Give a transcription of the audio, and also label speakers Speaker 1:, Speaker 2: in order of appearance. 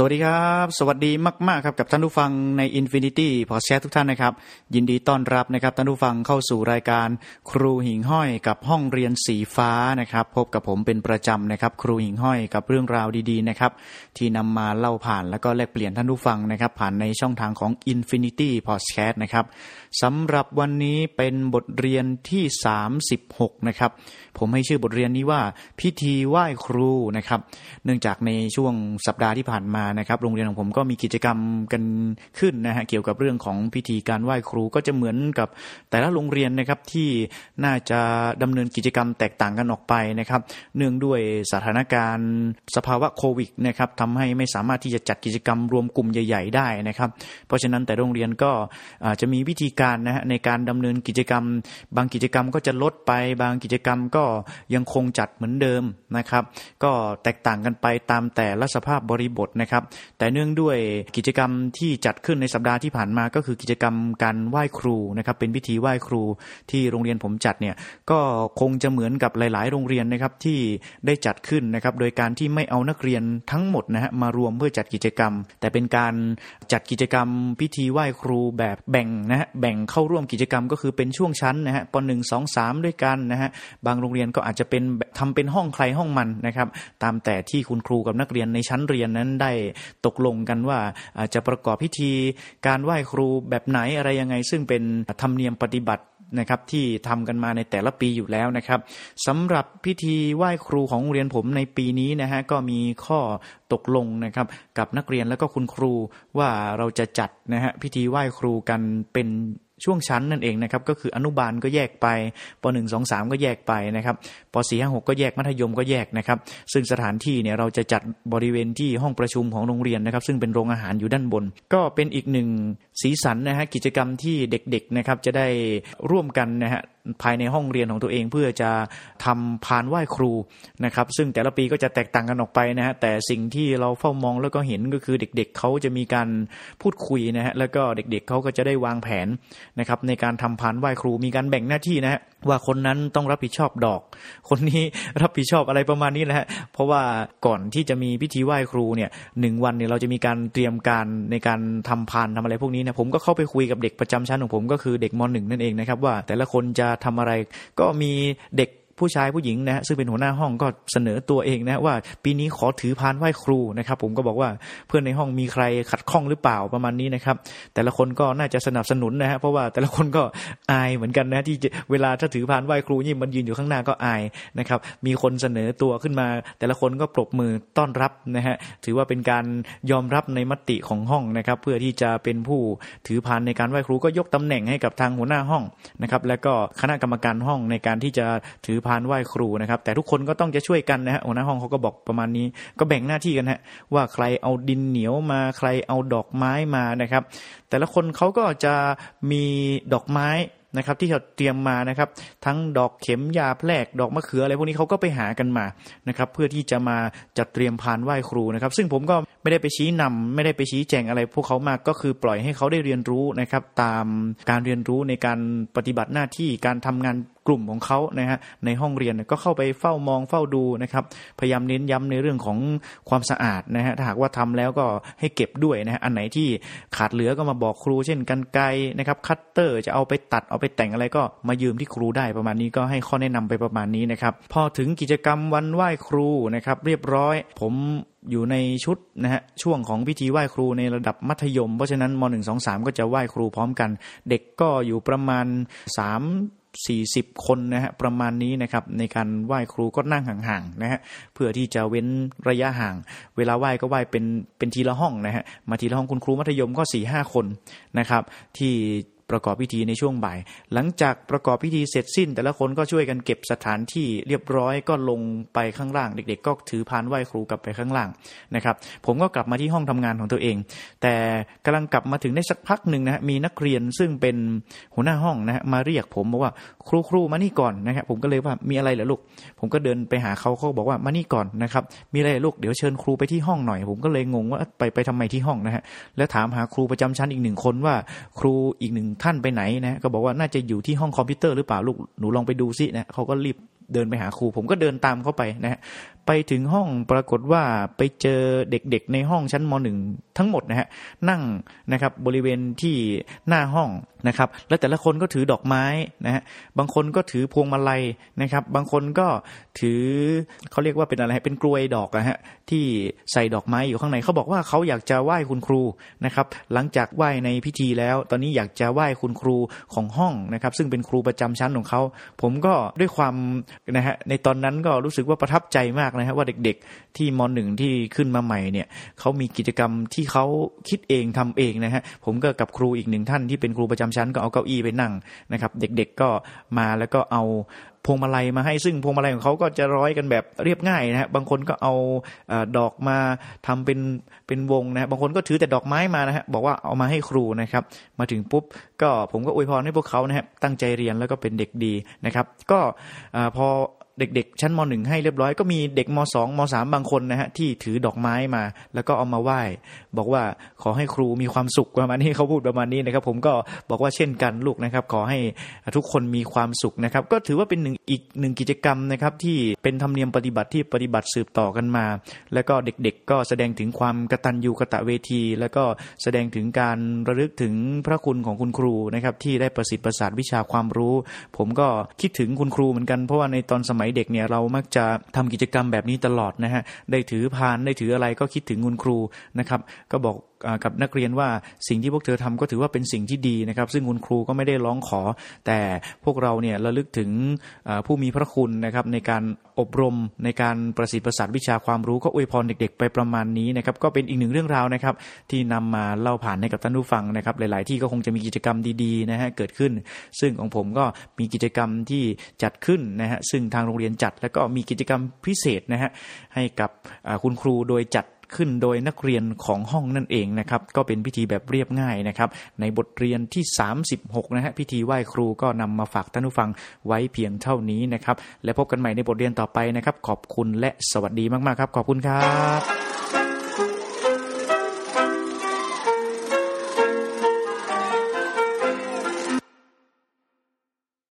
Speaker 1: สวัสดีครับ สวัสดีมากๆครับกับท่านผู้ฟังใน Infinity p o d c a s t ทุกท่านนะครับ ยินดีต้อนรับนะครับท่านผู้ฟังเข้าสู่รายการครูหิ่งห้อยกับห้องเรียนสีฟ้านะครับ พบกับผมเป็นประจำนะครับ ครูหิ่งห้อยกับเรื่องราวดีๆนะครับที่นำมาเล่าผ่านแล้วก็แลกเปลี่ยนท่านผู้ฟังนะครับ ผ่านในช่องทางของ Infinity p o d c a s t นะครับสำหรับวันนี้เป็นบทเรียนที่ 36นะครับผมให้ชื่อบทเรียนนี้ว่าพิธีไหว้ครูนะครับ เนื่องจากในช่วงสัปดาห์ที่ผ่านมานะครับโรงเรียนของผมก็มีกิจกรรมกันขึ้นนะฮะเกี่ยวกับเรื่องของพิธีการไหว้ครูก็จะเหมือนกับแต่ละโรงเรียนนะครับที่น่าจะดำเนินกิจกรรมแตกต่างกันออกไปนะครับ เนื่องด้วยสถานการณ์สภาวะโควิดนะครับทำให้ไม่สามารถที่จะจัดกิจกรรมรวมกลุ่มใหญ่ ๆ ได้นะครับ เพราะฉะนั้นแต่โรงเรียนก็อาจจะมีวิธีการนะฮะในการดำเนินกิจกรรม บางกิจกรรมก็จะลดไป บางกิจกรรมก็ยังคงจัดเหมือนเดิมนะครับ ก็แตกต่างกันไปตามแต่ละสภาพบริบทนะครับแต่เนื่องด้วยกิจกรรมที่จัดขึ้นในสัปดาห์ที่ผ่านมาก็คือกิจกรรมการไหว้ครูนะครับ เป็นพิธีไหว้ครูที่โรงเรียนผมจัดเนี่ยก็คงจะเหมือนกับหลาย ๆ โรงเรียนนะครับที่ได้จัดขึ้นนะครับ โดยการที่ไม่เอานักเรียนทั้งหมดนะฮะมารวมเพื่อจัดกิจกรรม แต่เป็นการจัดกิจกรรมพิธีไหว้ครูแบบแบ่งนะฮะแบ่งเข้าร่วมกิจกรรมก็คือเป็นช่วงชั้นนะฮะปหนึ่งสองสามด้วยกันนะฮะบางโรงเรียนก็อาจจะเป็นทำเป็นห้องใครห้องมันนะครับ ตามแต่ที่คุณครูกับนักเรียนในชั้นเรียนนั้นได้ตกลงกันว่าจะประกอบพิธีการไหว้ครูแบบไหนอะไรยังไง ซึ่งเป็นธรรมเนียมปฏิบัตินะครับที่ทำกันมาในแต่ละปีอยู่แล้วนะครับสำหรับพิธีไหว้ครูของโรงเรียนผมในปีนี้นะฮะก็มีข้อตกลงนะครับ กับนักเรียนแล้วก็คุณครูว่าเราจะจัดนะฮะพิธีไหว้ครูกันเป็น ช่วงชั้นนั่นเองนะครับก็คืออนุบาลก็แยกไปป .1 2 3 ก็แยกไปนะครับป .4 5 6 ก็แยกมัธยมก็แยกนะครับ ซึ่งสถานที่เนี่ยเราจะจัดบริเวณที่ห้องประชุมของโรงเรียนนะครับ ซึ่งเป็นโรงอาหารอยู่ด้านบน ก็เป็นอีกหนึ่งสีสันนะฮะกิจกรรมที่เด็กๆนะครับจะได้ร่วมกันนะฮะ ภายในห้องเรียนของตัวเองเพื่อจะทำพานไหว้ครูนะครับ ซึ่งแต่ละปีก็จะแตกต่างกันออกไปนะฮะแต่สิ่งที่เราเฝ้ามองแล้วก็เห็นก็คือเด็กๆเขาจะมีการพูดคุยนะฮะแล้วก็เด็กๆเขาก็จะได้วางแผนนะครับในการทำพานไหว้ครูมีการแบ่งหน้าที่นะฮะว่าคนนั้นต้องรับผิดชอบดอก คนนี้รับผิดชอบอะไรประมาณนี้นะฮะเพราะว่าก่อนที่จะมีพิธีไหว้ครูเนี่ยหนึ่งวันเนี่ยเราจะมีการเตรียมการในการทำพานทำอะไรพวกนี้นะผมก็เข้าไปคุยกับเด็กประจำชั้นของผมก็คือเด็กมหนึ่งนั่นเองนะครับว่าแต่ละคนจะทำอะไร ก็มีเด็ก ผู้ชายผู้หญิงนะฮะซึ่งเป็นหัวหน้าห้องก็เสนอตัวเองนะว่าปีนี้ขอถือพานไหว้ครูนะครับ ผมก็บอกว่าเพื่อนในห้องมีใครขัดข้องหรือเปล่าประมาณนี้นะครับ แต่ละคนก็น่าจะสนับสนุนนะฮะเพราะว่าแต่ละคนก็อายเหมือนกันนะที่เวลาถ้าถือพานไหว้ครูนี่มันยืนอยู่ข้างหน้าก็อายนะครับมีคนเสนอตัวขึ้นมา แต่ละคนก็ปรบมือต้อนรับนะฮะถือว่าเป็นการยอมรับในมติของห้องนะครับ เพื่อที่จะเป็นผู้ถือพานในการไหว้ครูก็ยกตำแหน่งให้กับทางหัวหน้าห้องนะครับ แล้วก็คณะกรรมการห้องในการที่จะถือพพานไหว้ครูนะครับ แต่ทุกคนก็ต้องจะช่วยกันนะฮะหัวหน้าห้องเขาก็บอกประมาณนี้ ก็แบ่งหน้าที่กันฮะว่าใครเอาดินเหนียวมาใครเอาดอกไม้มานะครับ แต่ละคนเขาก็จะมีดอกไม้นะครับที่เขาเตรียมมานะครับ ทั้งดอกเข็มยาแพรกดอกมะเขืออะไรพวกนี้เขาก็ไปหากันมานะครับเพื่อที่จะมาจัดเตรียมพานไหว้ครูนะครับ ซึ่งผมก็ไม่ได้ไปชี้นำไม่ได้ไปชี้แจงอะไร พวกเขามากก็คือปล่อยให้เขาได้เรียนรู้นะครับ ตามการเรียนรู้ในการปฏิบัติหน้าที่การทำงาน กลุ่มของเขานะฮะในห้องเรียนก็เข้าไปเฝ้ามองเฝ้าดูนะครับ พยายามเน้นย้ำในเรื่องของความสะอาดนะฮะถ้าหากว่าทำแล้วก็ให้เก็บด้วยนะฮะอันไหนที่ขาดเหลือก็มาบอกครู เช่นกันไกนะครับคัตเตอร์จะเอาไปตัดเอาไปแต่งอะไรก็มายืมที่ครูได้ประมาณนี้ก็ให้ข้อแนะนำไปประมาณนี้นะครับ พอถึงกิจกรรมวันไหว้ครูนะครับ เรียบร้อย ผมอยู่ในชุดนะฮะช่วงของพิธีไหว้ครูในระดับมัธยม เพราะฉะนั้นม .1 2 3 ก็จะไหว้ครูพร้อมกัน เด็กก็อยู่ประมาณ 3 40 คนนะฮะประมาณนี้นะครับในการไหว้ครูก็นั่งห่างๆนะฮะเพื่อที่จะเว้นระยะห่าง เวลาไหว้ก็ไหว้เป็นเป็นทีละห้องนะฮะมาทีละห้องคุณครูมัธยมก็4ี่ห้าคนนะครับที่ ประกอบพิธีในช่วงบ่าย หลังจากประกอบพิธีเสร็จสิ้น แต่ละคนก็ช่วยกันเก็บสถานที่เรียบร้อยก็ลงไปข้างล่าง เด็ก ๆ ก็ถือพานไหว้ครูกลับไปข้างล่างนะครับ ผมก็กลับมาที่ห้องทำงานของตัวเอง แต่กำลังกลับมาถึงได้สักพักหนึ่งนะฮะมีนักเรียนซึ่งเป็นหัวหน้าห้องนะฮะมาเรียกผมบอกว่าครูครูมานี่ก่อนนะครับผมก็เลยว่ามีอะไรเหรอลูก ผมก็เดินไปหาเขาเขาบอกว่ามานี่ก่อนนะครับมีอะไรลูกเดี๋ยวเชิญครูไปที่ห้องหน่อย ผมก็เลยงงว่าไปไปทำไมที่ห้องนะฮะแล้วถามหาครูประจำชั้นอีกหนึ่งคนว่า ครูอีกหนึ่งท่านไปไหนนะ ก็บอกว่าน่าจะอยู่ที่ห้องคอมพิวเตอร์หรือเปล่าลูกหนูลองไปดูซินะเขาก็รีบเดินไปหาครู ผมก็เดินตามเข้าไปนะ ไปถึงห้องปรากฏว่าไปเจอเด็กๆในห้องชั้นมหนึ่งทั้งหมดนะฮะนั่งนะครับบริเวณที่หน้าห้องนะครับ และแต่ละคนก็ถือดอกไม้นะฮะบางคนก็ถือพวงมาลัยนะครับ บางคนก็ถือเขาเรียกว่าเป็นอะไรเป็นกลวยดอกนะฮะที่ใส่ดอกไม้อยู่ข้างในเขาบอกว่าเขาอยากจะไหว้คุณครูนะครับ หลังจากไหว้ในพิธีแล้ว ตอนนี้อยากจะไหว้คุณครูของห้องนะครับ ซึ่งเป็นครูประจำชั้นของเขาผมก็ด้วยความนะฮะในตอนนั้นก็รู้สึกว่าประทับใจมากนะฮะว่าเด็กๆที่มหนึ่งที่ขึ้นมาใหม่เนี่ยเขามีกิจกรรมที่เขาคิดเองทำเองนะฮะผมก็กับครูอีกหนึ่งท่านที่เป็นครูประจำชั้นก็เอาเก้าอี้ไปนั่งนะครับ เด็กๆก็มาแล้วก็เอาพวงมาลัยมาให้ซึ่งพวงมาลัยของเขาก็จะร้อยกันแบบเรียบง่ายนะฮะบางคนก็เอาดอกมาทำเป็นเป็นวงนะฮะบางคนก็ถือแต่ดอกไม้มานะฮะบอกว่าเอามาให้ครูนะครับ มาถึงปุ๊บก็ผมก็อวยพรให้พวกเขานะฮะตั้งใจเรียนแล้วก็เป็นเด็กดีนะครับ ก็พอ เด็กๆ ชั้นมหนึ่งให้เรียบร้อยก็มีเด็กมสองมสามบางคนนะฮะที่ถือดอกไม้มา แล้วก็เอามาไหว้ บอกว่าขอให้ครูมีความสุขประมาณนี้เขาพูดประมาณนี้นะครับ ผมก็บอกว่าเช่นกันลูกนะครับ ขอให้ทุกคนมีความสุขนะครับ ก็ถือว่าเป็นหนึ่งอีกหนึ่งกิจกรรมนะครับ ที่เป็นธรรมเนียมปฏิบัติที่ปฏิบัติสืบต่อกันมา แล้วก็เด็กๆ ก็แสดงถึงความกตัญญูกะตะเวที แล้วก็แสดงถึงการระลึกถึงพระคุณของคุณครูนะครับที่ได้ประสิทธิ์ประสาทวิชาความรู้ ผมก็คิดถึงคุณครูเหมือนกันเพราะว่าในตอนสมัยเด็กเนี่ยเรามักจะทำกิจกรรมแบบนี้ตลอดนะฮะได้ถือพานได้ถืออะไรก็คิดถึงคุณครูนะครับ ก็บอก กับนักเรียนว่าสิ่งที่พวกเธอทำก็ถือว่าเป็นสิ่งที่ดีนะครับ ซึ่งคุณครูก็ไม่ได้ร้องขอ แต่พวกเราเนี่ยระลึกถึงผู้มีพระคุณนะครับในการอบรมในการประสิทธิ์ประสาทวิชาความรู้ก็อวยพรเด็ก ๆ ไปประมาณนี้นะครับก็เป็นอีกหนึ่งเรื่องราวนะครับ ที่นำมาเล่าผ่านให้กับท่านผู้ฟังนะครับ หลาย ๆ ที่ก็คงจะมีกิจกรรมดีๆนะฮะเกิดขึ้น ซึ่งของผมก็มีกิจกรรมที่จัดขึ้นนะฮะซึ่งทางโรงเรียนจัด แล้วก็มีกิจกรรมพิเศษนะฮะให้กับคุณครูโดยจัด ขึ้นโดยนักเรียนของห้องนั่นเองนะครับ ก็เป็นพิธีแบบเรียบง่ายนะครับ ในบทเรียนที่ 36 นะฮะพิธีไหว้ครูก็นำมาฝากท่านผู้ฟังไว้เพียงเท่านี้นะครับ และพบกันใหม่ในบทเรียนต่อไปนะครับ ขอบคุณและสวัสดีมากๆครับ ขอบคุณครับ